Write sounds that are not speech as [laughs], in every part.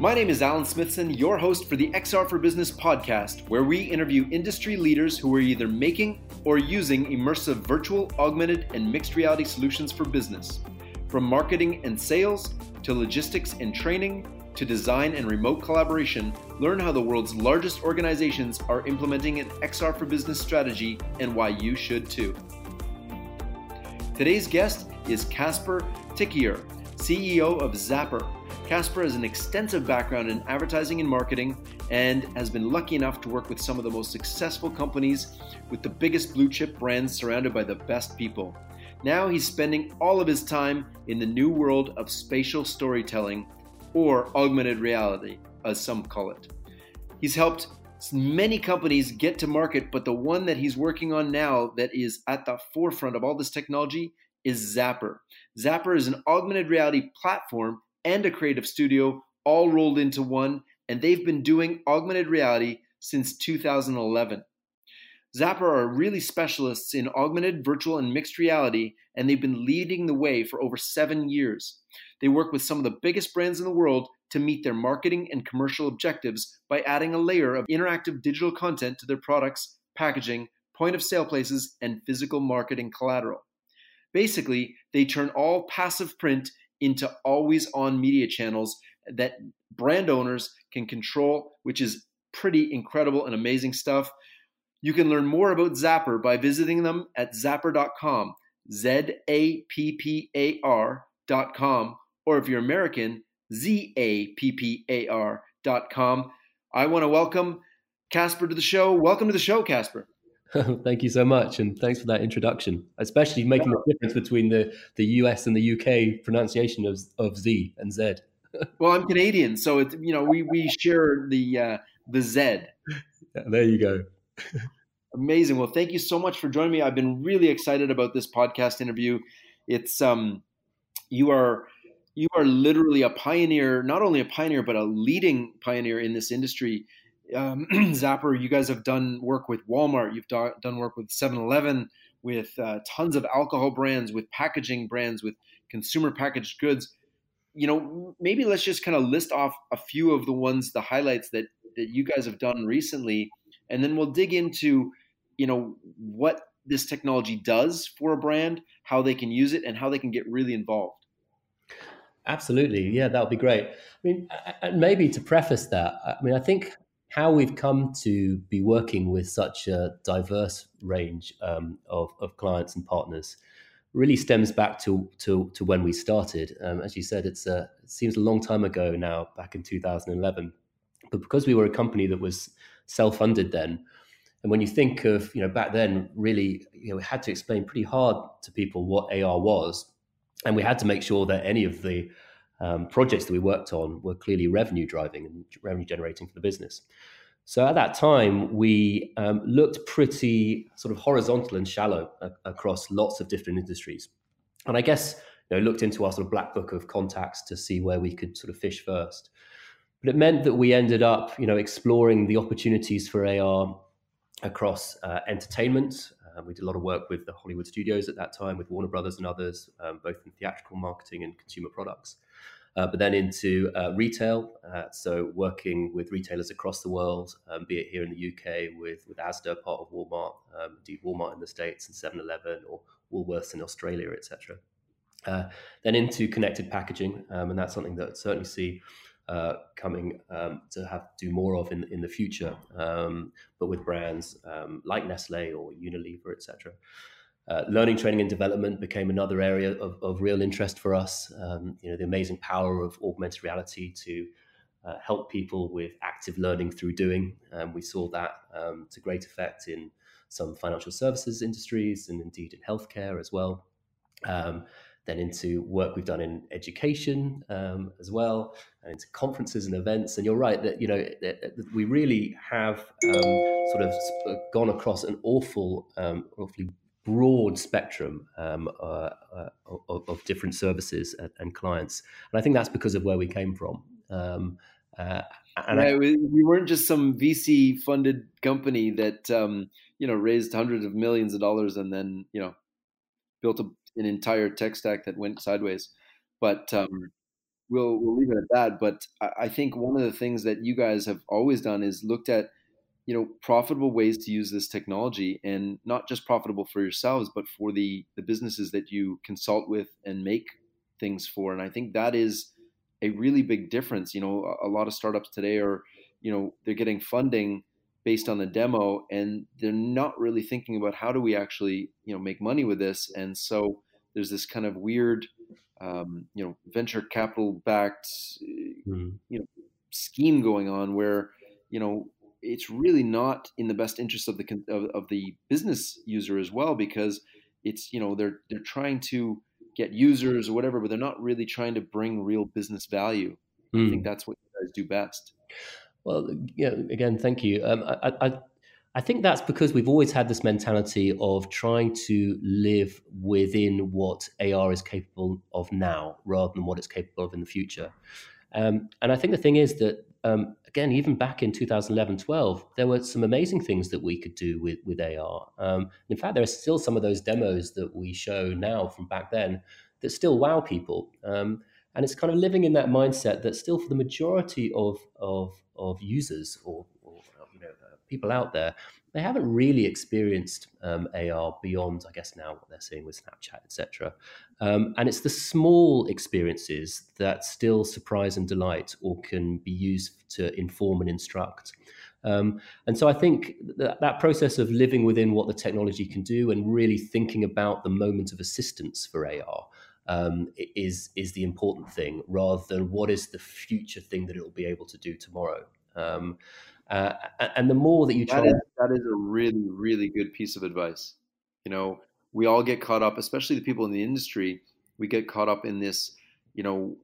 My name is Alan Smithson, your host for the XR for Business podcast, where we interview industry leaders who are either making or using immersive virtual, augmented, and mixed reality solutions for business. From marketing and sales to logistics and training to design and remote collaboration, learn how the world's largest organizations are implementing an XR for Business strategy and why you should too. Today's guest is Caspar Thykier, CEO of Zappar Caspar has an extensive background in advertising and marketing and has been lucky enough to work with some of the most successful companies with the biggest blue chip brands surrounded by the best people. Now he's spending all of his time in the new world of spatial storytelling, or augmented reality, as some call it. He's helped many companies get to market, but the one that he's working on now that is at the forefront of all this technology is Zappar. Zappar is an augmented reality platform and a creative studio all rolled into one, and they've been doing augmented reality since 2011. Zappar are really specialists in augmented, virtual, and mixed reality, and they've been leading the way for over seven years. They work with some of the biggest brands in the world to meet their marketing and commercial objectives by adding a layer of interactive digital content to their products, packaging, point of sale places, and physical marketing collateral. Basically, they turn all passive print into always on media channels that brand owners can control, which is pretty incredible and amazing stuff. You can learn more about Zappar by visiting them at zappar.com, Z A P P A R.com, or if you're American, Z A P P A R.com. I want to welcome Caspar to the show. Welcome to the show, Caspar. [laughs] Thank you so much, and thanks for that introduction, especially making the difference between the, the US and the UK pronunciation of, of Z and Z. [laughs] well, I'm Canadian, so it's you know we we share the uh, the Z. Yeah, there you go. [laughs] Amazing. Well, thank you so much for joining me. I've been really excited about this podcast interview. It's um, you are you are literally a pioneer, not only a pioneer but a leading pioneer in this industry um, [clears throat] Zappar, you guys have done work with Walmart, you've do, done work with 7 Eleven, with uh, tons of alcohol brands, with packaging brands, with consumer packaged goods. You know, maybe let's just kind of list off a few of the ones, the highlights that that you guys have done recently, and then we'll dig into, you know, what this technology does for a brand, how they can use it, and how they can get really involved. Absolutely, yeah, that would be great. I mean, maybe to preface that, I mean, I think how we've come to be working with such a diverse range um, of, of, clients and partners really stems back to to, to when we started. Um, as you said, it's a, it seems a long time ago now, back in 2011. But because we were a company that was self-funded then, and when you think of you know back then, really you know we had to explain pretty hard to people what AR was, and we had to make sure that any of the um, projects that we worked on were clearly revenue driving and revenue generating for the business. So at that time, we um, looked pretty sort of horizontal and shallow across lots of different industries. And I guess you know, looked into our sort of black book of contacts to see where we could sort of fish first. But it meant that we ended up, you know, exploring the opportunities for AR across uh, entertainment. Uh, we did a lot of work with the Hollywood studios at that time, with Warner Brothers and others, um, both in theatrical marketing and consumer products but then into uh, retail. Uh, so working with retailers across the world, um, be it here in the UK with, with Asda, part of Walmart, um, indeed Walmart in the States and 7-Eleven or Woolworths in Australia, etc. Uh, then into connected packaging, um, and that's something that I certainly see uh, coming um, to have do more of in in the future, um, but with brands um, like Nestle or Unilever, etc. Uh, learning, training, and development became another area of, of real interest for us. Um, you know, the amazing power of augmented reality to uh, help people with active learning through doing. Um, we saw that um, to great effect in some financial services industries and indeed in healthcare as well. Um, then into work we've done in education um, as well, and into conferences and events. And you're right that you know that we really have um, sort of gone across an awful, awfully broad spectrum um, uh, uh, of, of, different services and, and, clients. And I think that's because of where we came from. Um, uh, and yeah, I, we weren't just some VC funded company that um, you know raised hundreds of millions of dollars and then you know built a, an entire tech stack that went sideways. But um, we'll we'll leave it at that. But I, I think one of the things that you guys have always done is looked at you know profitable ways to use this technology and not just profitable for yourselves but for the the businesses that you consult with and make things for. And i think that is a really big difference. You know a, a lot of startups today are you know they're getting funding based on the demo and they're not really thinking about how do we actually you know make money with this. And so there's this kind of weird um, you know venture capital backed mm. you know scheme going on where you know it's really not in the best interest of the of, of the business user as well because it's you know they're they're trying to get users or whatever, but they're not really trying to bring real business value. Mm. I think hmm. that's what you guys do best. Well, yeah. Again, thank you. Um, I, I, I think that's because we've always had this mentality of trying to live within what AR is capable of now, rather than what it's capable of in the future. Um, and I think the thing is that um, again, even back in 2011, 12, there were some amazing things that we could do with, with AR. Um, in fact, there are still some of those demos that we show now from back then that still wow people. Um, and it's kind of living in that mindset that still for the majority of, of, of users or, or you know, uh, people out there, they haven't really experienced um, AR beyond, I guess, now what they're seeing with Snapchat, etc. Um, and it's the small experiences that still surprise and delight, or can be used to inform and instruct. Um, and so I think that, that process of living within what the technology can do and really thinking about the moment of assistance for AR um, is is the important thing, rather than what is the future thing that it will be able to do tomorrow. Um, uh, and the more that you try, that is, that is a really, really good piece of advice. You know, we all get caught up, especially the people in the industry. We get caught up in this, you know,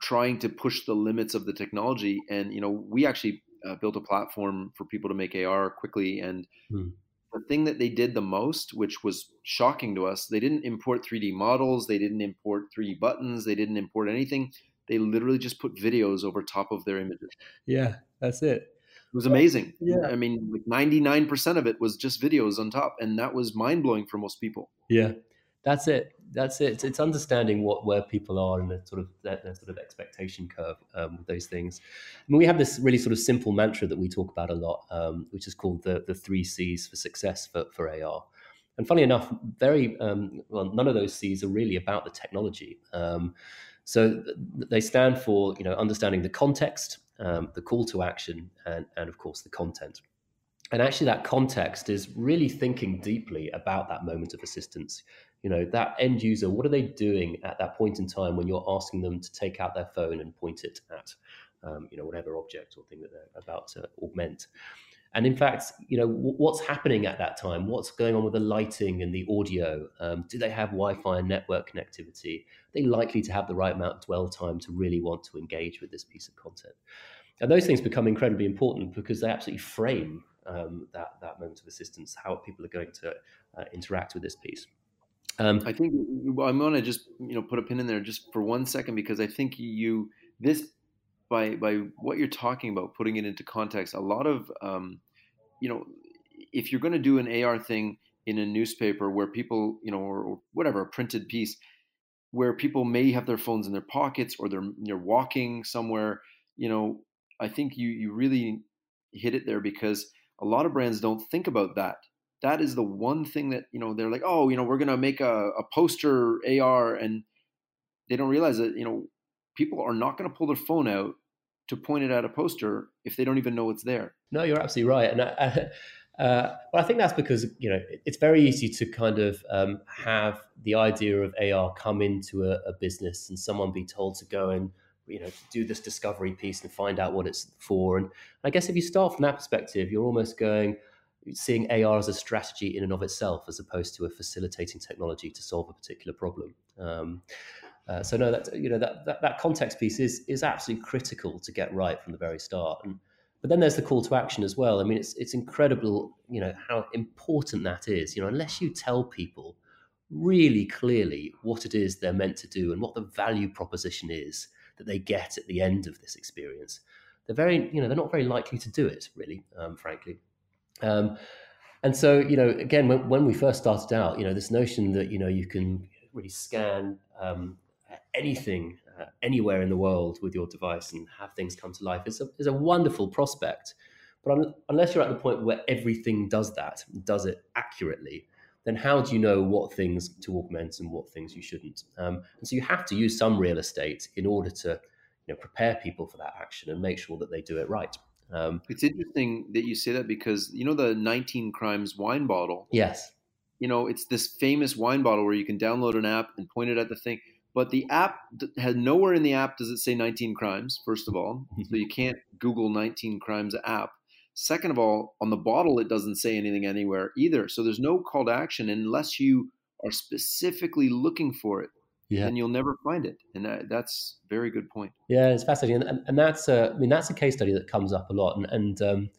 trying to push the limits of the technology. And you know, we actually uh, built a platform for people to make AR quickly. And hmm. the thing that they did the most, which was shocking to us, they didn't import 3D models, they didn't import 3D buttons, they didn't import anything. They literally just put videos over top of their images. Yeah, that's it. It was amazing. Yeah. I mean, like 99% of it was just videos on top. And that was mind blowing for most people. Yeah. That's it. That's it. It's, it's understanding what where people are and the sort of their, their sort of expectation curve um, with those things. I mean, we have this really sort of simple mantra that we talk about a lot, um, which is called the the three C's for success for, for AR. And funny enough, very um, well, none of those C's are really about the technology. Um, so they stand for you know understanding the context, um, the call to action, and, and of course the content. And actually, that context is really thinking deeply about that moment of assistance. You know, that end user, what are they doing at that point in time when you're asking them to take out their phone and point it at, um, you know, whatever object or thing that they're about to augment? And in fact, you know, what's happening at that time? What's going on with the lighting and the audio? Um, do they have Wi-Fi and network connectivity? Are they likely to have the right amount of dwell time to really want to engage with this piece of content? And those things become incredibly important because they absolutely frame um, that that moment of assistance, how people are going to uh, interact with this piece. Um, I think I'm going to just you know put a pin in there just for one second because I think you this by by what you're talking about, putting it into context, a lot of um, you know, if you're going to do an AR thing in a newspaper where people, you know, or, or, whatever, a printed piece, where people may have their phones in their pockets or they're they're walking somewhere, you know, I think you you really hit it there because a lot of brands don't think about that. That is the one thing that you know they're like, oh, you know, we're going to make a, a poster AR, and they don't realize that you know people are not going to pull their phone out to point it at a poster if they don't even know it's there. No, you're absolutely right, and I, [laughs] uh, well, I think that's because you know it's very easy to kind of um, have the idea of AR come into a, a, business and someone be told to go and you know do this discovery piece and find out what it's for. And I guess if you start from that perspective, you're almost going seeing AR as a strategy in and of itself, as opposed to a facilitating technology to solve a particular problem. Um, uh, so no, that you know that, that, that context piece is is absolutely critical to get right from the very start. And but then there's the call to action as well. I mean, it's it's incredible, you know, how important that is. You know, unless you tell people really clearly what it is they're meant to do and what the value proposition is that they get at the end of this experience, they're very, you know, they're not very likely to do it, really, um, frankly. Um, and so, you know, again, when, when, we first started out, you know, this notion that you know you can really scan um, anything uh, anywhere in the world with your device and have things come to life is a, is a wonderful prospect. But un- unless you're at the point where everything does that, does it accurately, then how do you know what things to augment and what things you shouldn't? Um, and so you have to use some real estate in order to you know, prepare people for that action and make sure that they do it right. Um, it's interesting that you say that because you know the 19 crimes wine bottle. Yes. You know, it's this famous wine bottle where you can download an app and point it at the thing. But the app has nowhere in the app does it say 19 crimes. First of all, [laughs] so you can't Google 19 crimes app. Second of all, on the bottle it doesn't say anything anywhere either. So there's no call to action unless you are specifically looking for it yeah. then you'll never find it. And that, that's a very good point. Yeah, it's fascinating, and, and that's a, I mean that's a case study that comes up a lot. And, and um,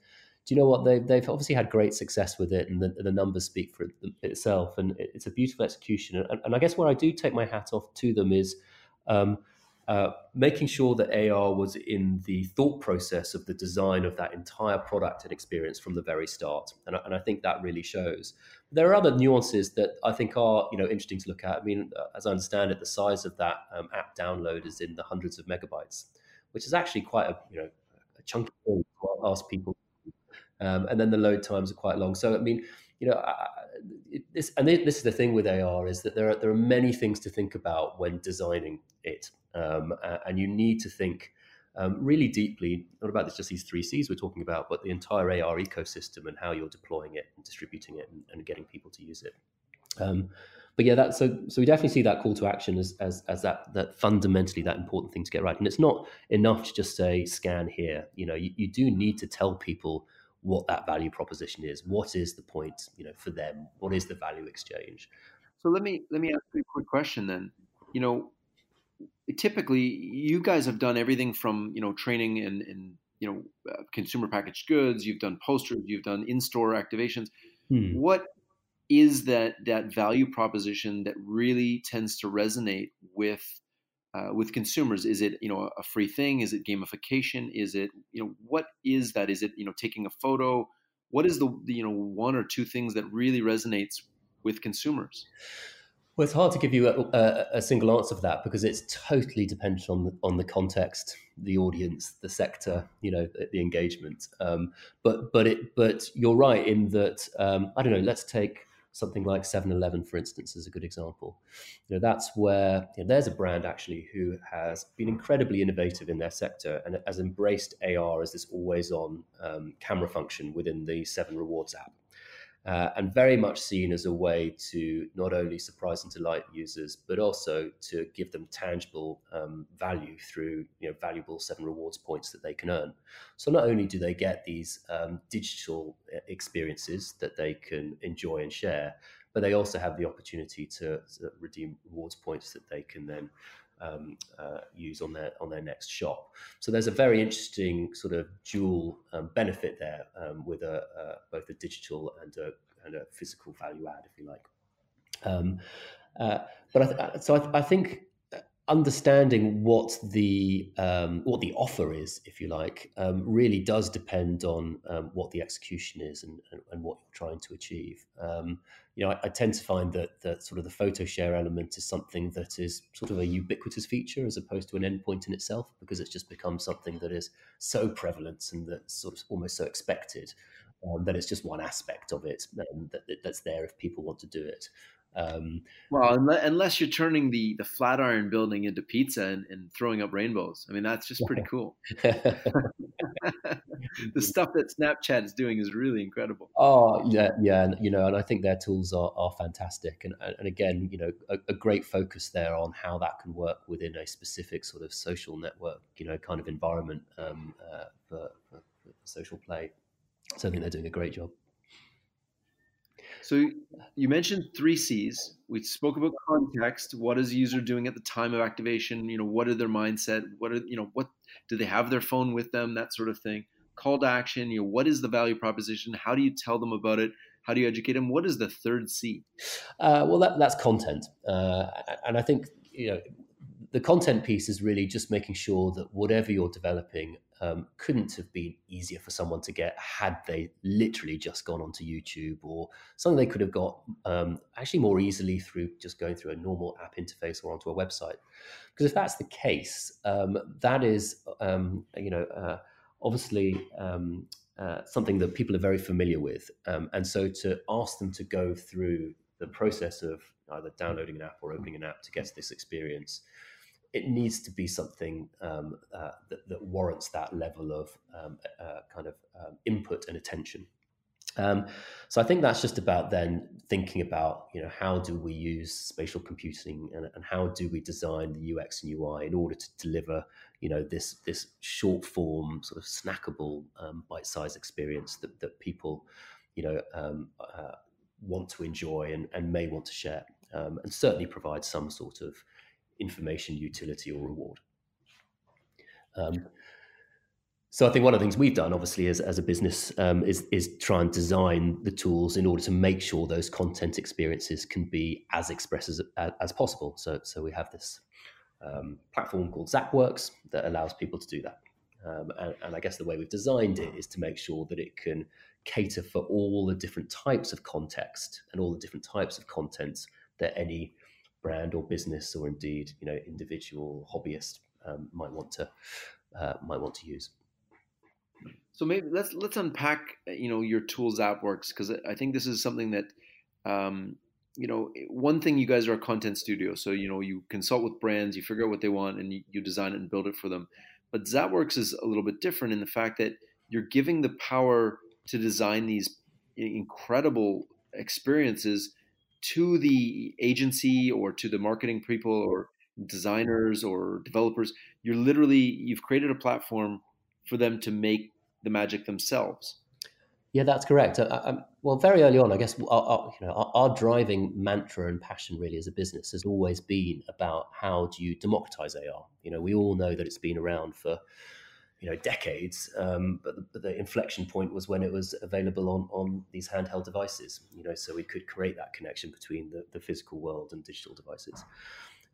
do you know what they've they've obviously had great success with it, and the, the numbers speak for it, itself. And it's a beautiful execution. And, and, I guess where I do take my hat off to them is. Um, uh, making sure that AR was in the thought process of the design of that entire product and experience from the very start, and, and I think that really shows. There are other nuances that I think are you know interesting to look at. I mean, uh, as I understand it, the size of that um, app download is in the hundreds of megabytes, which is actually quite a you know a chunky thing to ask people, um, and then the load times are quite long. So I mean, you know, this and this is the thing with AR is that there are there are many things to think about when designing it, um, and you need to think um, really deeply not about just these three C's we're talking about, but the entire AR ecosystem and how you're deploying it and distributing it and, and getting people to use it. Um, but yeah, that so so we definitely see that call to action as, as as that that fundamentally that important thing to get right. And it's not enough to just say scan here. You know, you, you do need to tell people what that value proposition is. What is the point, you know, for them? What is the value exchange? So let me let me ask you a quick question then. You know, typically you guys have done everything from you know training and, and you know uh, consumer packaged goods. You've done posters. You've done in store activations. Hmm. What is that that value proposition that really tends to resonate with uh, with consumers? Is it you know a free thing? Is it gamification? Is it you know what is that? Is it you know taking a photo? What is the, you know one or two things that really resonates with consumers? Well, it's hard to give you a, a, a, single answer for that because it's totally dependent on the, on the context, the audience, the sector, you know, the, the engagement. Um, but but it but you're right in that um, I don't know. Let's take something like 7-Eleven, for instance, is a good example. You know, that's where you know, there's a brand actually who has been incredibly innovative in their sector and has embraced AR as this always-on um, camera function within the Seven Rewards app uh, and very much seen as a way to not only surprise and delight users, but also to give them tangible um, value through you know, valuable seven rewards points that they can earn. So not only do they get these um, digital uh, experiences that they can enjoy and share, but they also have the opportunity to, to redeem rewards points that they can then um, uh, use on their on their next shop. So there's a very interesting sort of dual um, benefit there um, with a, uh, both a digital and a, and a physical value add, if you like. Um, uh, but I th- so I, th- I, think understanding what the um, what the offer is, if you like, um, really does depend on um, what the execution is and, and, and, what you're trying to achieve. Um, you know, I, I, tend to find that that sort of the photo share element is something that is sort of a ubiquitous feature as opposed to an endpoint in itself, because it's just become something that is so prevalent and that's sort of almost so expected um, that it's just one aspect of it um, that, that's there if people want to do it. Um, well, unless you're turning the the Flatiron building into pizza and, and throwing up rainbows, I mean that's just pretty [laughs] cool. [laughs] the [laughs] stuff that Snapchat is doing is really incredible. Oh yeah, yeah, and, you know, and I think their tools are, are fantastic, and and again, you know, a, a great focus there on how that can work within a specific sort of social network, you know, kind of environment um, uh, for, for, for social play. So I think they're doing a great job. So you mentioned three C's. We spoke about context. What is the user doing at the time of activation? You know, what are their mindset? What are you know what do they have their phone with them? That sort of thing. Call to action. You know, what is the value proposition? How do you tell them about it? How do you educate them? What is the third C? Uh, well, that, that's content, uh, and I think you know the content piece is really just making sure that whatever you're developing um, couldn't have been easier for someone to get had they literally just gone onto YouTube or something they could have got um, actually more easily through just going through a normal app interface or onto a website. Because if that's the case, um, that is, um, you know, uh, obviously um, uh, something that people are very familiar with. Um, and so to ask them to go through the process of either downloading an app or opening an app to get this experience it needs to be something um, uh, that, that, warrants that level of um, uh, kind of um, input and attention. Um, so I think that's just about then thinking about you know how do we use spatial computing and, and how do we design the UX and UI in order to deliver you know this this short form sort of snackable um, bite sized experience that that people you know um, uh, want to enjoy and, and may want to share and certainly provide some sort of information utility or reward. Um, so I think one of the things we've done, obviously, as, as a business, um, is is try and design the tools in order to make sure those content experiences can be as expressive as, as possible. So so we have this um, platform called Zapworks that allows people to do that. Um, and, and, I guess the way we've designed it is to make sure that it can cater for all the different types of context and all the different types of content that any brand or business or indeed you know individual hobbyist um, might want to uh, might want to use. So maybe let's let's unpack you know your tools Zapworks because I think this is something that um, you know one thing you guys are a content studio so you know you consult with brands you figure out what they want and you, you design it and build it for them but Zapworks is a little bit different in the fact that you're giving the power to design these incredible experiences to the agency or to the marketing people or designers or developers you're literally you've created a platform for them to make the magic themselves. Yeah that's correct. I, uh, I, uh, um, well very early on i guess our, our you know our, our, driving mantra and passion really as a business has always been about how do you democratize ar you know we all know that it's been around for you know decades. Um, but, the, but, the, inflection point was when it was available on on these handheld devices. You know, so we could create that connection between the, the physical world and digital devices.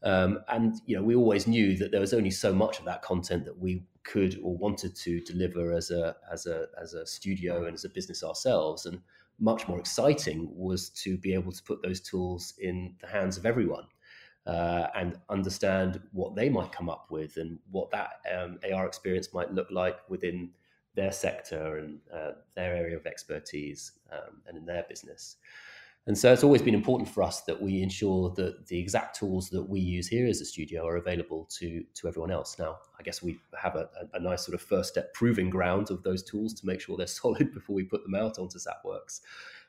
Um, and you know, we always knew that there was only so much of that content that we could or wanted to deliver as a as a as a studio and as a business ourselves. And much more exciting was to be able to put those tools in the hands of everyone uh, and understand what they might come up with and what that um, AR experience might look like within their sector and uh, their area of expertise um, and in their business. And so it's always been important for us that we ensure that the exact tools that we use here as a studio are available to, to everyone else. Now, I guess we have a, a, nice sort of first step proving ground of those tools to make sure they're [laughs] solid before we put them out onto Zapworks.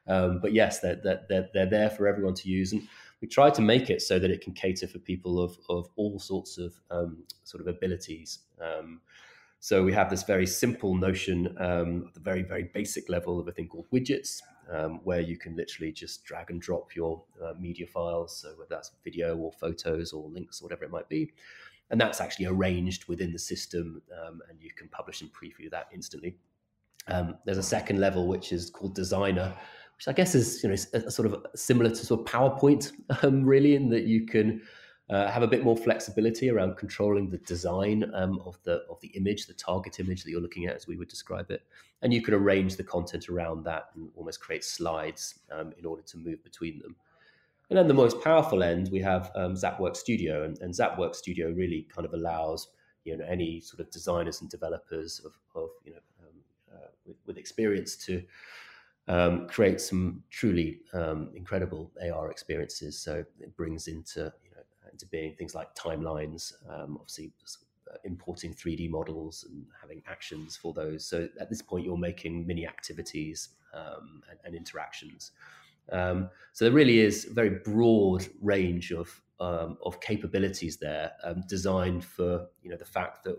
Um, but yes, they're, they're, they're there for everyone to use. And we try to make it so that it can cater for people of, of all sorts of um, sort of abilities. Um, so we have this very simple notion um, at the very, very basic level of a thing called widgets, um, where you can literally just drag and drop your uh, media files, so whether that's video or photos or links, or whatever it might be. And that's actually arranged within the system, um, and you can publish and preview that instantly. Um, there's a second level, which is called Designer, which I guess is you know a, a sort of similar to sort of PowerPoint, [laughs] um, really, in that you can uh, have a bit more flexibility around controlling the design um, of the of the image, the target image that you're looking at, as we would describe it, and you can arrange the content around that and almost create slides um, in order to move between them. And then the most powerful end, we have um, Zapworks Studio, and, and Studio really kind of allows you know any sort of designers and developers of, of you know um, uh, with, with experience to um, create some truly um, incredible AR experiences. So it brings into you know into being things like timelines, um, obviously uh, importing 3D models and having actions for those. So at this point, you're making mini activities um, and, and, interactions. Um, so there really is a very broad range of um, of capabilities there, designed for you know the fact that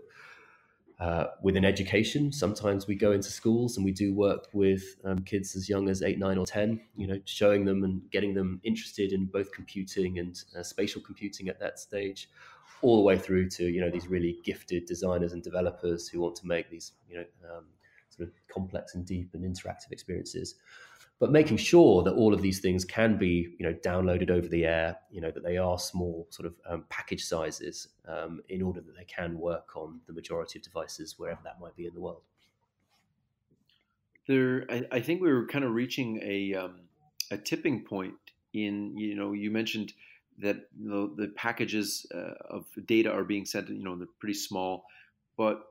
uh, within education. Sometimes we go into schools and we do work with um, kids as young as eight, nine, or 10, you know, showing them and getting them interested in both computing and uh, spatial computing at that stage, all the way through to, you know, these really gifted designers and developers who want to make these, you know, um, sort of complex and deep and interactive experiences. But making sure that all of these things can be you know downloaded over the air you know that they are small sort of um, package sizes um, in order that they can work on the majority of devices wherever that might be in the world. There i, I think we were kind of reaching a um, a tipping point in you know you mentioned that the packages uh, of data are being sent you know they're pretty small but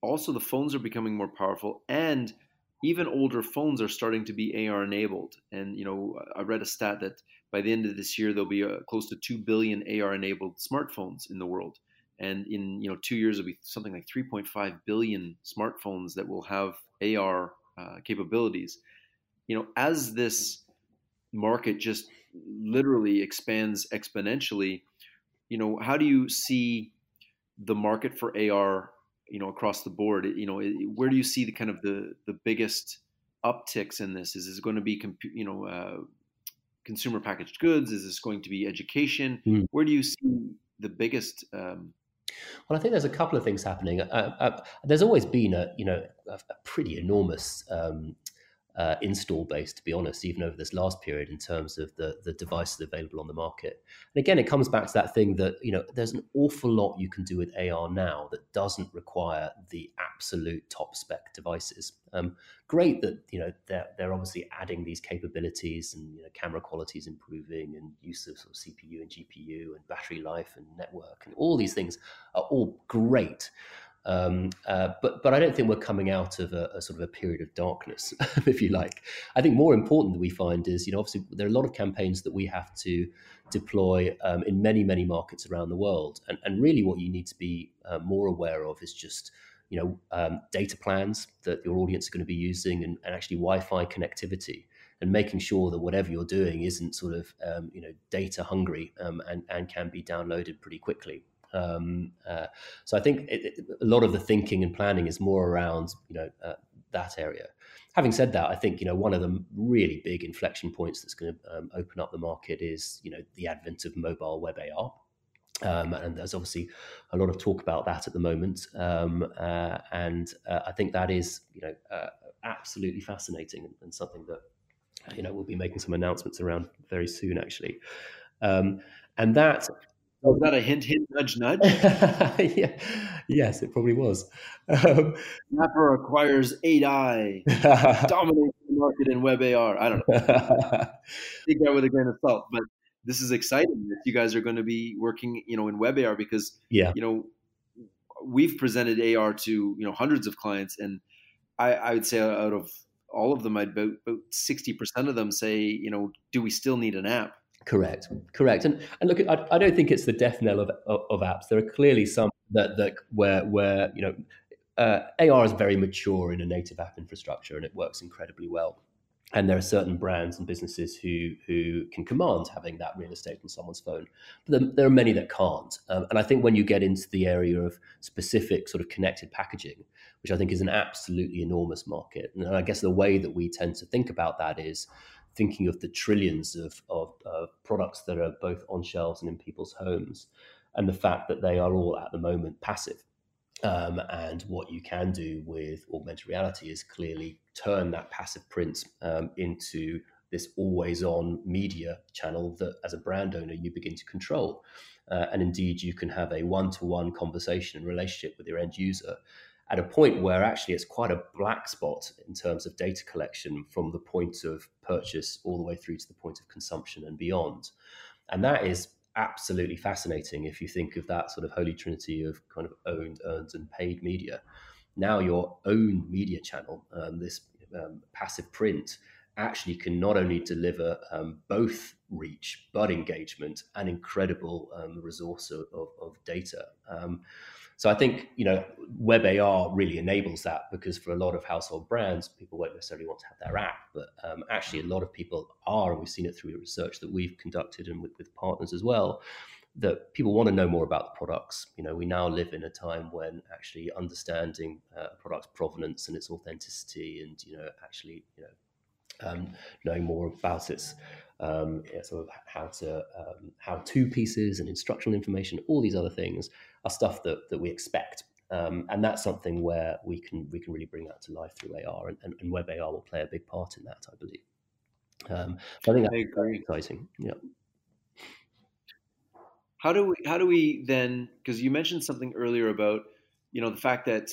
also the phones are becoming more powerful and even older phones are starting to be AR enabled. And you know, I read a stat that by the end of this year there'll be uh, close to two billion AR enabled smartphones in the world, and in you know two years it'll be something like 3.5 billion smartphones that will have AR uh, capabilities. You know, as this market just literally expands exponentially, you know, how do you see the market for AR you know across the board you know where do you see the kind of the the biggest upticks in this is this going to be you know uh, consumer packaged goods is this going to be education mm. where do you see the biggest um, well, I think there's a couple of things happening. Uh, uh, there's always been a, you know, a, a pretty enormous um, uh, install base, to be honest, even over this last period in terms of the the devices available on the market. And again, it comes back to that thing that you know there's an awful lot you can do with AR now that doesn't require the absolute top spec devices. Um, great that you know they're they're obviously adding these capabilities and you know, camera quality is improving and use of, sort of CPU and GPU and battery life and network and all these things are all great. Um, uh, but but I don't think we're coming out of a, a, sort of a period of darkness, [laughs] if you like. I think more important that we find is you know obviously there are a lot of campaigns that we have to deploy um, in many many markets around the world, and and really what you need to be uh, more aware of is just you know um, data plans that your audience are going to be using, and, and actually Wi-Fi connectivity and making sure that whatever you're doing isn't sort of um, you know data hungry um, and and can be downloaded pretty quickly. Um, uh, so I think it, a lot of the thinking and planning is more around you know uh, that area. Having said that, I think you know one of the really big inflection points that's going to um, open up the market is you know the advent of mobile web AR. Um, and there's obviously a lot of talk about that at the moment, um, uh, and uh, I think that is, you know, uh, absolutely fascinating and, and, something that, you know, we'll be making some announcements around very soon, actually. Um, and that was that a hint, hint, nudge, nudge? [laughs] yeah. Yes, it probably was. Um, Zappar acquires 8i, [laughs] dominates the market in web AR. I don't know. [laughs] Take that with a grain of salt, but this is exciting that you guys are going to be working, you know, in web AR because, yeah, you know, we've presented AR to you know hundreds of clients, and I, I would say out of all of them, I'd about about sixty percent of them say, you know, do we still need an app? Correct, correct. And and look, I, I don't think it's the death knell of, of, of apps. There are clearly some that that where where you know uh, AR is very mature in a native app infrastructure and it works incredibly well. And there are certain brands and businesses who who can command having that real estate on someone's phone, but there, there are many that can't. Um, and I think when you get into the area of specific sort of connected packaging, which I think is an absolutely enormous market, and I guess the way that we tend to think about that is thinking of the trillions of, of uh, products that are both on shelves and in people's homes, and the fact that they are all at the moment passive. Um, and what you can do with augmented reality is clearly turn that passive print um, into this always on media channel that, as a brand owner, you begin to control. Uh, and indeed, you can have a one to one conversation and relationship with your end user at a point where actually it's quite a black spot in terms of data collection from the point of purchase all the way through to the point of consumption and beyond. And that is absolutely fascinating if you think of that sort of holy trinity of kind of owned, earned, and paid media. Now, your own media channel, um, this um, passive print, actually can not only deliver um, both reach but engagement and incredible um, resource of, of, of data. So I think you know Web AR really enables that because for a lot of household brands, people won't necessarily want to have their app, but um, actually a lot of people are, and we've seen it through research that we've conducted and with, with partners as well. That people want to know more about the products. You know, we now live in a time when actually understanding uh, a product's provenance and its authenticity, and you know, actually, you know, um, knowing more about its um, yeah, sort of how to um, how to pieces and instructional information, all these other things are stuff that that we expect. Um, and that's something where we can we can really bring that to life through AR, and, and, and, Web AR will play a big part in that, I believe. Um, I think that's I agree. exciting. Yeah. How do we how do we then because you mentioned something earlier about you know the fact that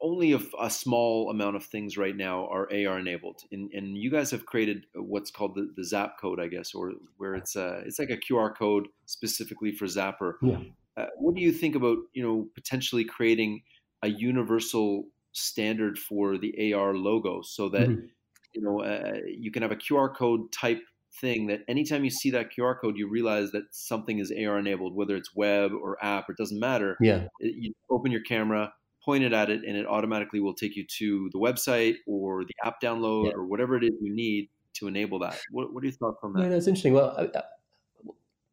only a, a, small amount of things right now are AR enabled, and, and you guys have created what's called the, the Zap code, I guess, or where it's a, it's like a QR code specifically for Zappar. Yeah. Uh, what do you think about you know potentially creating a universal standard for the AR logo so that mm-hmm. you know uh, you can have a QR code type thing that anytime you see that QR code, you realize that something is AR enabled, whether it's web or app, or it doesn't matter. Yeah. You open your camera, point it at it, and it automatically will take you to the website or the app download yeah. or whatever it is you need to enable that. What, what are your thoughts on that? Yeah, that's interesting. Well, I, I,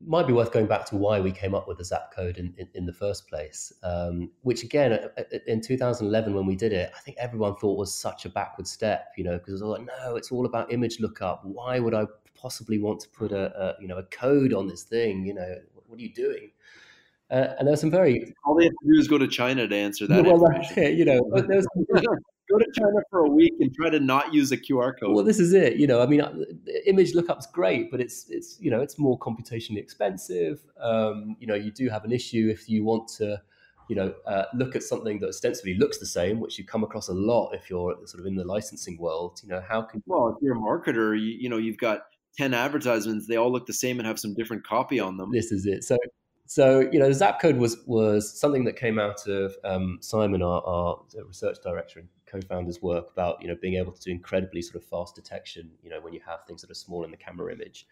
might be worth going back to why we came up with the Zap code in, in, in the first place. Um, which again, in 2011 when we did it, I think everyone thought was such a backward step, you know, because it was like, no, it's all about image lookup. Why would I possibly want to put a, a you know a code on this thing? You know, what are you doing? Uh, and there were some very all they have to do is go to China to answer that. [laughs] Well, that's it. You know, there was [laughs] go to China for a week and try to not use a QR code. Well, this is it. You know, I mean, uh, image lookup's great, but it's it's you know it's more computationally expensive. Um, you know, you do have an issue if you want to, you know, uh, look at something that ostensibly looks the same, which you come across a lot if you're sort of in the licensing world. You know, how can well if you're a marketer, you, you know, you've got 10 advertisements they all look the same and have some different copy on them this is it so so you know, Zap was was something that came out of um, Simon, our, our, research director and co-founder's work about you know being able to do incredibly sort of fast detection. You know, when you have things that are small in the camera image.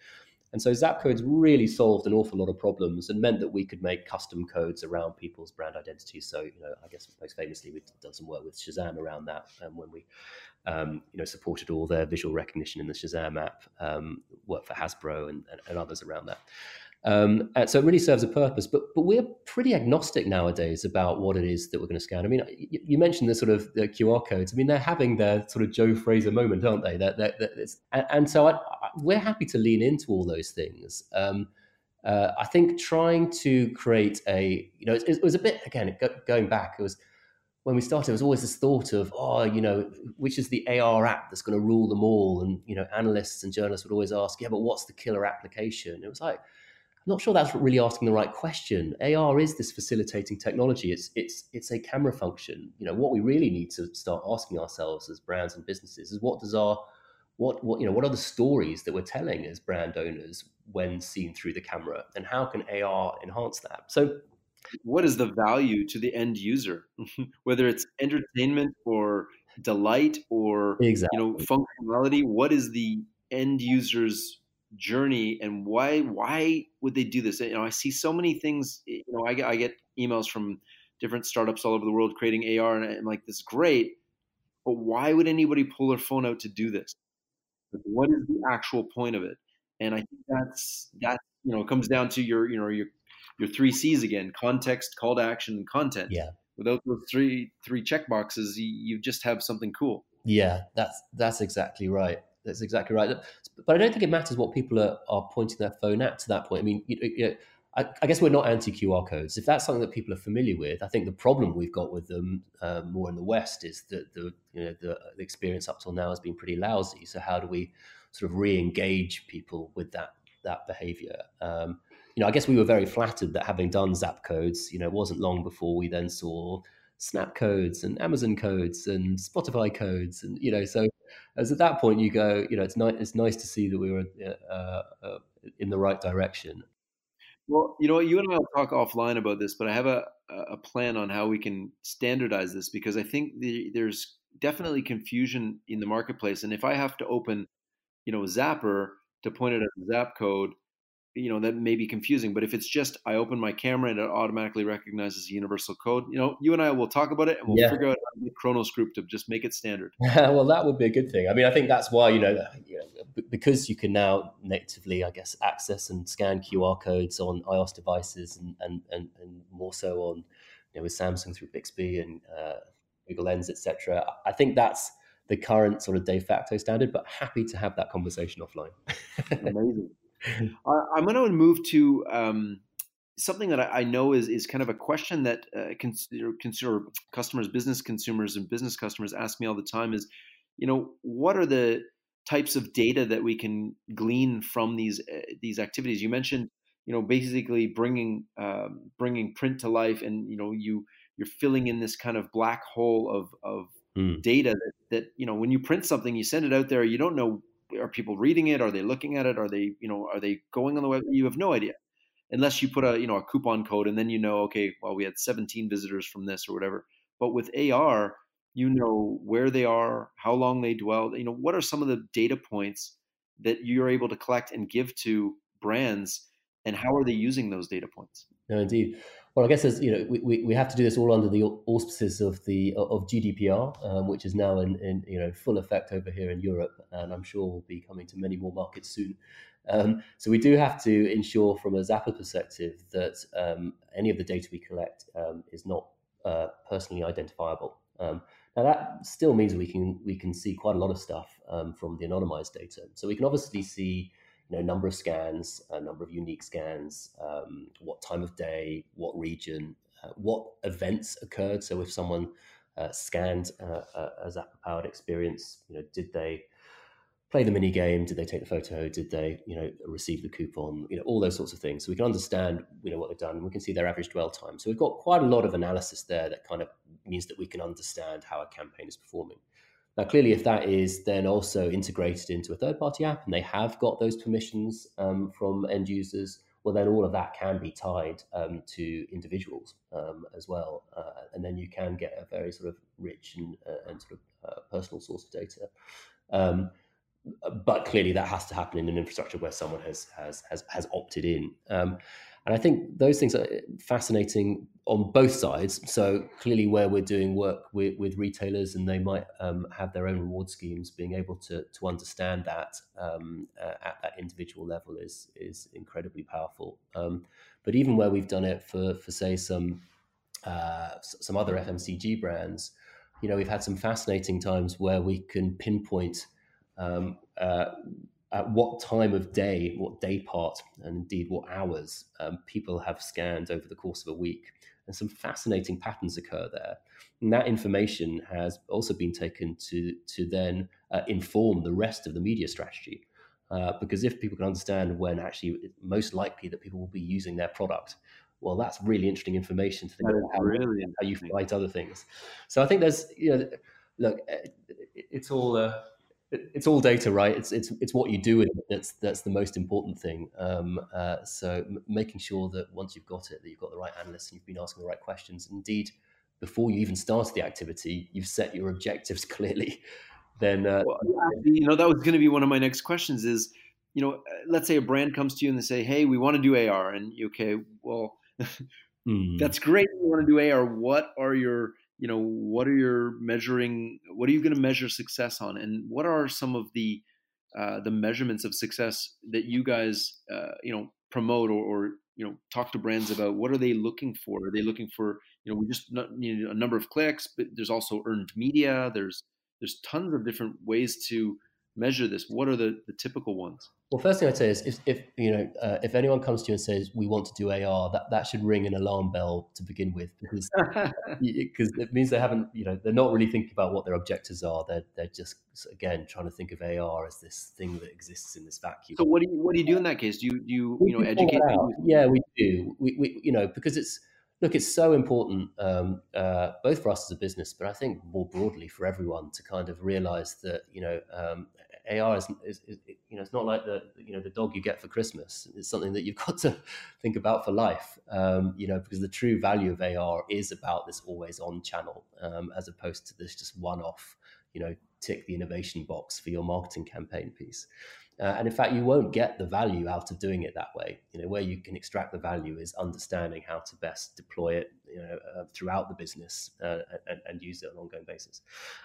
And so Zap codes really solved an awful lot of problems and meant that we could make custom codes around people's brand identities. So, you know, I guess most famously we've done some work with Shazam around that um, when we, um, you know, supported all their visual recognition in the Shazam app, um, worked for Hasbro and, and, and others around that. Um, so it really serves a purpose, but but we're pretty agnostic nowadays about what it is that we're going to scan. I mean, you, you mentioned the sort of the QR codes. I mean, they're having their sort of Joe Fraser moment, aren't they? That, that, and, and, so I, I, we're happy to lean into all those things. Um, uh, I think trying to create a, you know, it, it was a bit again going back. It was when we started, it was always this thought of, oh, you know, which is the AR app that's going to rule them all? And you know, analysts and journalists would always ask, yeah, but what's the killer application? It was like I'm not sure that's really asking the right question. AR is this facilitating technology. It's it's it's a camera function. You know, what we really need to start asking ourselves as brands and businesses is what does our what what you know what are the stories that we're telling as brand owners when seen through the camera, and how can AR enhance that? So, what is the value to the end user, [laughs] whether it's entertainment or delight or exactly. you know functionality? What is the end user's journey and why why would they do this? You know i see so many things you know i get, I get emails from different startups all over the world creating ar and i'm like this is great but why would anybody pull their phone out to do this? What is the actual point of it? And i think that's that you know comes down to your you know your your three c's again context call to action and content. Yeah. Without those three three check boxes you, you just have something cool. Yeah that's that's exactly right that's exactly right. But I don't think it matters what people are, are pointing their phone at to that point. I mean, you, you I, I, guess we're not anti QR codes. If that's something that people are familiar with, I think the problem we've got with them uh, more in the West is that the you know the, the, experience up till now has been pretty lousy. So how do we sort of re-engage people with that that behavior? Um, you know, I guess we were very flattered that having done Zap codes, you know, it wasn't long before we then saw Snap codes and Amazon codes and Spotify codes, and you know, so as at that point you go, you know, it's nice. It's nice to see that we were uh, uh, in the right direction. Well, you know, you and I will talk offline about this, but I have a a plan on how we can standardize this because I think the, there's definitely confusion in the marketplace, and if I have to open, you know, Zappar to point it at the Zap code, you know that may be confusing but if it's just i open my camera and it automatically recognizes the universal code you know you and i will talk about it and we'll yeah. figure out how to Khronos Group to just make it standard. [laughs] Well that would be a good thing. I mean i think that's why you know, because you can now natively i guess access and scan qr codes on ios devices and and and, and more so on you know with samsung through bixby and uh, google lens etc i think that's the current sort of de facto standard but happy to have that conversation offline. [laughs] Amazing I'm going to move to um, something that I, know is is kind of a question that uh, customers, business consumers, and business customers ask me all the time. Is you know what are the types of data that we can glean from these uh, these activities? You mentioned, you know, basically bringing um, bringing print to life, and you know, you you're filling in this kind of black hole of of mm. data that, that you know when you print something, you send it out there, you don't know are people reading it, are they looking at it, are they you know are they going on the web? You have no idea unless you put a you know a coupon code and then you know okay well we had 17 visitors from this or whatever. But with ar you know where they are how long they dwell, you know what are some of the data points that you're able to collect and give to brands and how are they using those data points? No indeed well i guess as you know we, we have to do this all under the auspices of the of gdpr um, which is now in, in you know full effect over here in europe and i'm sure will be coming to many more markets soon um, so we do have to ensure from a Zappar perspective that um, any of the data we collect um, is not uh, personally identifiable. Um, now that still means we can we can see quite a lot of stuff um, from the anonymized data. So we can obviously see know number of scans, a number of unique scans, um, what time of day, what region, uh, what events occurred. So if someone uh, scanned uh, a Zappar powered experience, you know, did they play the mini game? Did they take the photo? Did they, you know, receive the coupon? You know, all those sorts of things. So we can understand, you know, what they've done. We can see their average dwell time. So we've got quite a lot of analysis there that kind of means that we can understand how a campaign is performing. Now, clearly, if that is then also integrated into a third-party app and they have got those permissions um, from end users, well, then all of that can be tied um, to individuals um, as well, uh, and then you can get a very sort of rich and, uh, and sort of uh, personal source of data. Um, but clearly that has to happen in an infrastructure where someone has has has, has opted in. And I think those things are fascinating on both sides. So clearly, where we're doing work with, with retailers and they might um, have their own reward schemes, being able to to understand that um, uh, at that individual level is is incredibly powerful. Um, but even where we've done it for for say some uh, some other FMCG brands, you know, we've had some fascinating times where we can pinpoint um, uh, at what time of day, what day part, and indeed what hours um, people have scanned over the course of a week. And some fascinating patterns occur there. And that information has also been taken to, to then uh, inform the rest of the media strategy. Uh, because if people can understand when actually it's most likely that people will be using their product, well, that's really interesting information to think that about how, really how you fight other things. So I think there's, you know, look, it's all. Uh, it's all data, right? It's it's it's what you do with it that's that's the most important thing. Um, uh, so m- making sure that once you've got it, that you've got the right analysts and you've been asking the right questions. Indeed, before you even started the activity, you've set your objectives [laughs] clearly. Then, uh, well, you know, that was going to be one of my next questions. Is you know, uh, let's say a brand comes to you and they say, "Hey, we want to do AR," and you, okay, well, [laughs] mm. that's great. You want to do AR. What are your you know what are your measuring what are you going to measure success on and what are some of the uh, the measurements of success that you guys uh, you know promote or, or, you know talk to brands about what are they looking for are they looking for you know we just you need a number of clicks but there's also earned media there's there's tons of different ways to measure this? What are the, the typical ones? Well, first thing I'd say is if, if you know uh, if anyone comes to you and says we want to do AR, that, that should ring an alarm bell to begin with because [laughs] because it means they haven't you know they're not really thinking about what their objectives are. They're they're just again trying to think of AR as this thing that exists in this vacuum. So what do you what do you do in that case? Do you do you, you know educate? Yeah, we do. We, we you know because it's look, it's so important um, uh, both for us as a business, but I think more broadly for everyone to kind of realize that you know um, AR is, is, is, you know it's not like the you know the dog you get for Christmas. It's something that you've [laughs] got to think about for life. Um, you know because the true value of AR is about this always on channel um, as opposed to this just one off. You know, tick the innovation box for your marketing campaign piece. Uh, and in fact, you won't get the value out of doing it that way. You know, where you can extract the value is understanding how to best deploy it, you know, uh, throughout the business uh, and, and, use it on an ongoing basis.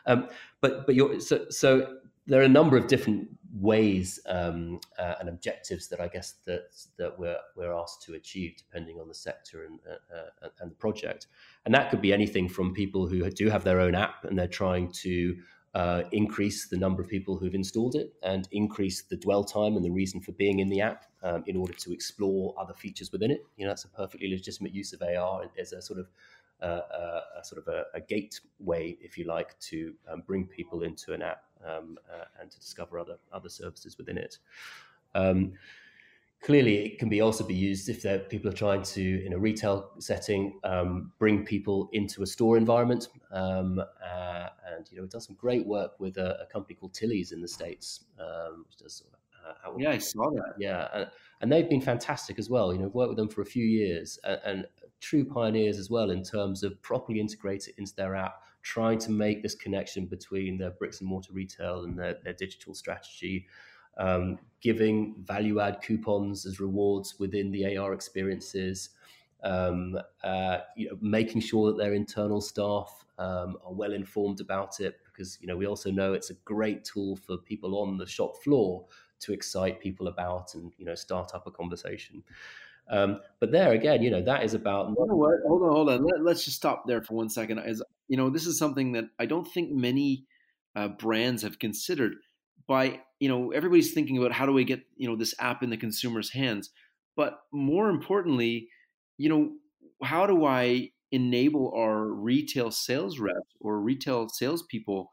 Um, but but you're, so so there are a number of different ways um, uh, and objectives that I guess that that we're we're asked to achieve depending on the sector and uh, uh, and the project. And that could be anything from people who do have their own app and they're trying to uh, increase the number of people who've installed it and increase the dwell time and the reason for being in the app um, in order to explore other features within it. You know, that's a perfectly legitimate use of AR as a sort of uh, uh, a sort of a, a, gateway, if you like, to um, bring people into an app um, uh, and to discover other other services within it. Um, clearly, it can be also be used if people are trying to, in a retail setting, um, bring people into a store environment. Um, uh, and you know, it does some great work with a, a company called Tilly's in the states, which does uh, yeah, I saw that. Yeah, and, and, they've been fantastic as well. You know, worked with them for a few years, and, and, true pioneers as well in terms of properly integrating into their app, trying to make this connection between their bricks and mortar retail and their, their digital strategy. Um, giving value add coupons as rewards within the AR experiences, um, uh, you know, making sure that their internal staff um, are well informed about it because you know we also know it's a great tool for people on the shop floor to excite people about and you know start up a conversation. Um, but there again, you know, that is about. You know what? Hold on, hold on. Let, us just stop there for one second. As you know, this is something that I don't think many uh, brands have considered. By you know, everybody's thinking about how do we get you know this app in the consumer's hands, but more importantly, you know, how do I enable our retail sales reps or retail salespeople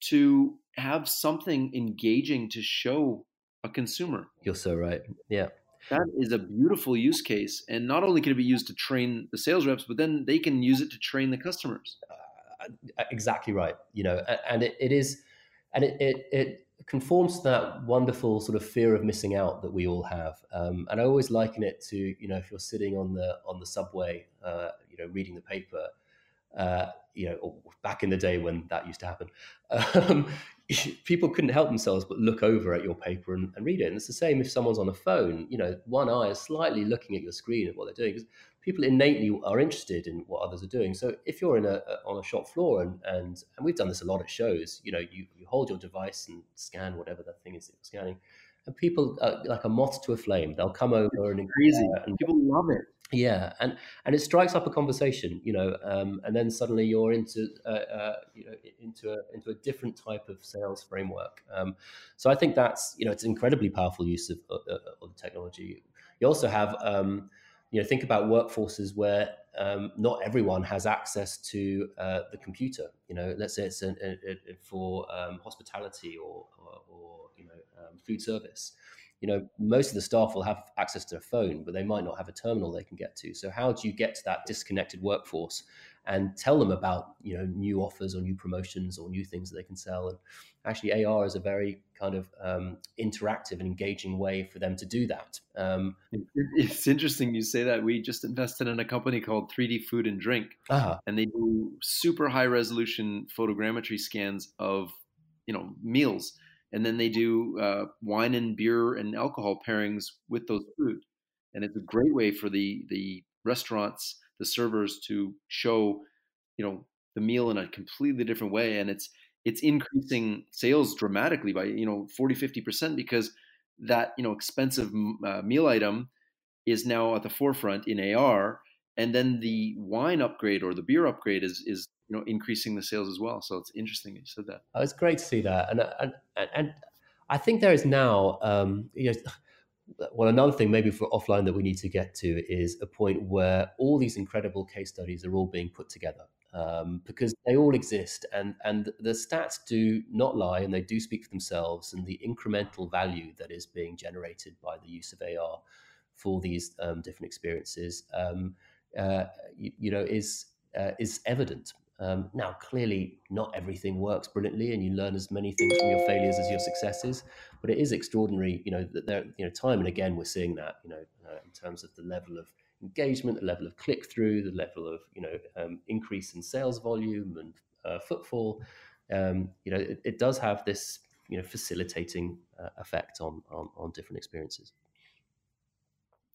to have something engaging to show a consumer. You're so right. Yeah. That is a beautiful use case. And not only can it be used to train the sales reps, but then they can use it to train the customers. Uh, exactly right. You know, and it, it is, and it, it, it, conforms to that wonderful sort of fear of missing out that we all have. Um, and I always liken it to, you know, if you're sitting on the, on the subway, uh, you know, reading the paper, uh, you know, back in the day when that used to happen, um, [laughs] people couldn't help themselves but look over at your paper and, and, read it. And it's the same if someone's on a phone, you know, one eye is slightly looking at your screen at what they're doing because people innately are interested in what others are doing. So if you're in a, a, on a shop floor and, and and we've done this a lot at shows, you know, you, you hold your device and scan whatever that thing is that you're scanning, and people are like a moth to a flame. They'll come over and crazy, and people love it. Yeah, and and it strikes up a conversation, you know, um, and then suddenly you're into uh, uh, you know into a into a different type of sales framework. Um, so I think that's you know it's an incredibly powerful use of, uh, uh of technology. You also have um, you know think about workforces where um, not everyone has access to uh, the computer. You know, let's say it's an, a, a, for um, hospitality or, or, or you know um, food service you know, most of the staff will have access to a phone, but they might not have a terminal they can get to. So how do you get to that disconnected workforce and tell them about, you know, new offers or new promotions or new things that they can sell? And actually, AR is a very kind of um, interactive and engaging way for them to do that. Um, it's interesting you say that. We just invested in a company called 3D Food and Drink, uh-huh. and they do super high resolution photogrammetry scans of, you know, meals and then they do uh, wine and beer and alcohol pairings with those food, and it's a great way for the the restaurants, the servers to show, you know, the meal in a completely different way, and it's it's increasing sales dramatically by you know 40 50 percent because that you know expensive uh, meal item is now at the forefront in AR, and then the wine upgrade or the beer upgrade is is you know increasing the sales as well. So it's interesting you said that. Oh, it's great to see that, and and and I think there is now, um, you know. [laughs] Well, another thing maybe for offline that we need to get to is a point where all these incredible case studies are all being put together um, because they all exist and, and the stats do not lie and they do speak for themselves and the incremental value that is being generated by the use of AR for these um, different experiences, um, uh, you, you, know, is uh, is evident. Um, now, clearly, not everything works brilliantly, and you learn as many things from your failures as your successes. But it is extraordinary, you know, that there, you know, time and again, we're seeing that, you know, uh, in terms of the level of engagement, the level of click through, the level of, you know, um, increase in sales volume and uh, footfall. Um, you know, it, it, does have this, you know, facilitating uh, effect on, on on different experiences.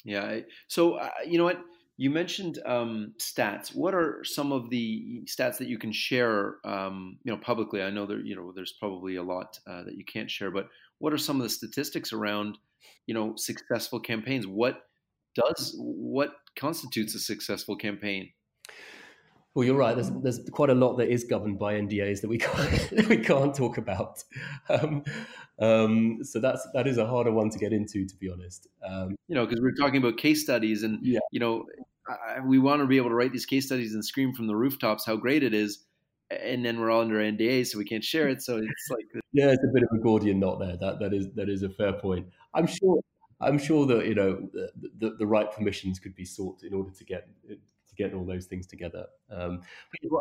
Yeah. So uh, you know what you mentioned um, stats. What are some of the stats that you can share, um, you know, publicly? I know there, you know, there's probably a lot uh, that you can't share, but what are some of the statistics around, you know, successful campaigns? What does what constitutes a successful campaign? Well, you're right. There's there's quite a lot that is governed by NDAs that we [laughs] can't that we can't talk about. [laughs] Um, um, so that's that is a harder one to get into, to be honest. Um, you know, because we're talking about case studies, and yeah. you know, I, we want to be able to write these case studies and scream from the rooftops how great it is, and then we're all under NDA, so we can't share it. So it's like [laughs] yeah, it's a bit of a Gordian knot there. That that is that is a fair point. I'm sure I'm sure that you know the, the, the right permissions could be sought in order to get to get all those things together. Um,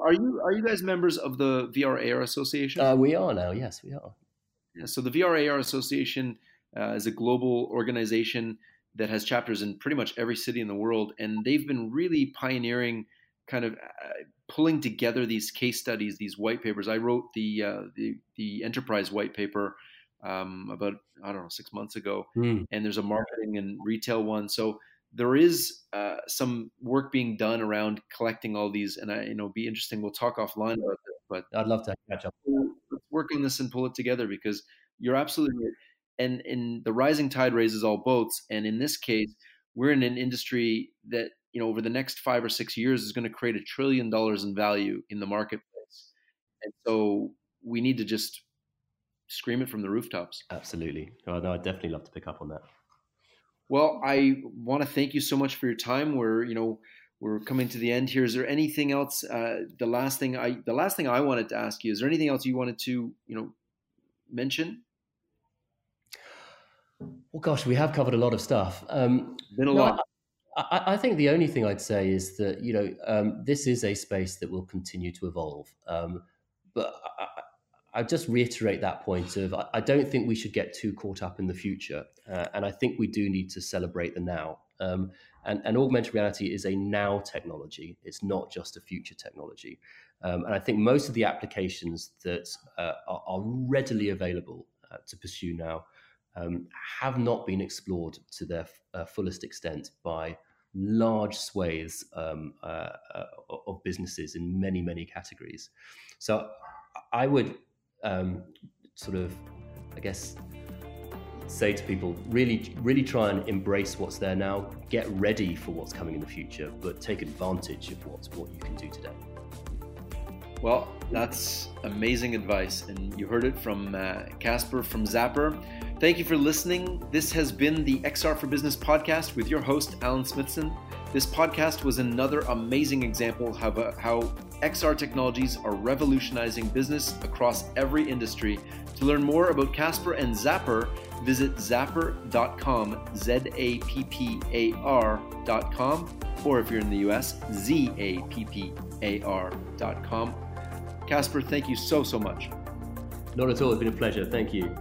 are you are you guys members of the VRAR Association? Uh, we are now. Yes, we are. Yeah, so the VRAR Association uh, is a global organization that has chapters in pretty much every city in the world, and they've been really pioneering, kind of uh, pulling together these case studies, these white papers. I wrote the uh, the, the enterprise white paper um, about I don't know six months ago, mm. and there's a marketing and retail one. So there is uh, some work being done around collecting all these, and I you know be interesting. We'll talk offline about this, but I'd love to catch up. Let's work on this and pull it together because you're absolutely And in the rising tide raises all boats, and in this case, we're in an industry that you know over the next five or six years is going to create a trillion dollars in value in the marketplace, and so we need to just scream it from the rooftops. Absolutely. Oh, no, I'd definitely love to pick up on that. Well, I want to thank you so much for your time. We're, you know, we're coming to the end here. Is there anything else? Uh, the last thing I, the last thing I wanted to ask you, is there anything else you wanted to, you know, mention? Well, gosh, we have covered a lot of stuff. Um, Been a no, lot. I, I, think the only thing I'd say is that you know um, this is a space that will continue to evolve. Um, but I just reiterate that point of I don't think we should get too caught up in the future, uh, and I think we do need to celebrate the now. Um, and, and, augmented reality is a now technology; it's not just a future technology. Um, and I think most of the applications that uh, are, are, readily available uh, to pursue now um, have not been explored to their uh, fullest extent by large swathes um, uh, uh, of businesses in many many categories. So I would um, sort of, I guess, say to people really really try and embrace what's there now get ready for what's coming in the future but take advantage of what's what you can do today well that's amazing advice and you heard it from uh, Caspar from Zappar. thank you for listening this has been the xr for business podcast with your host alan smithson this podcast was another amazing example of how XR technologies are revolutionizing business across every industry. To learn more about Caspar and Zappar, visit zappar.com, Z A P P A R.com, or if you're in the US, Z A P P A R.com. Caspar, thank you so, so much. Not at all. It's been a pleasure. Thank you.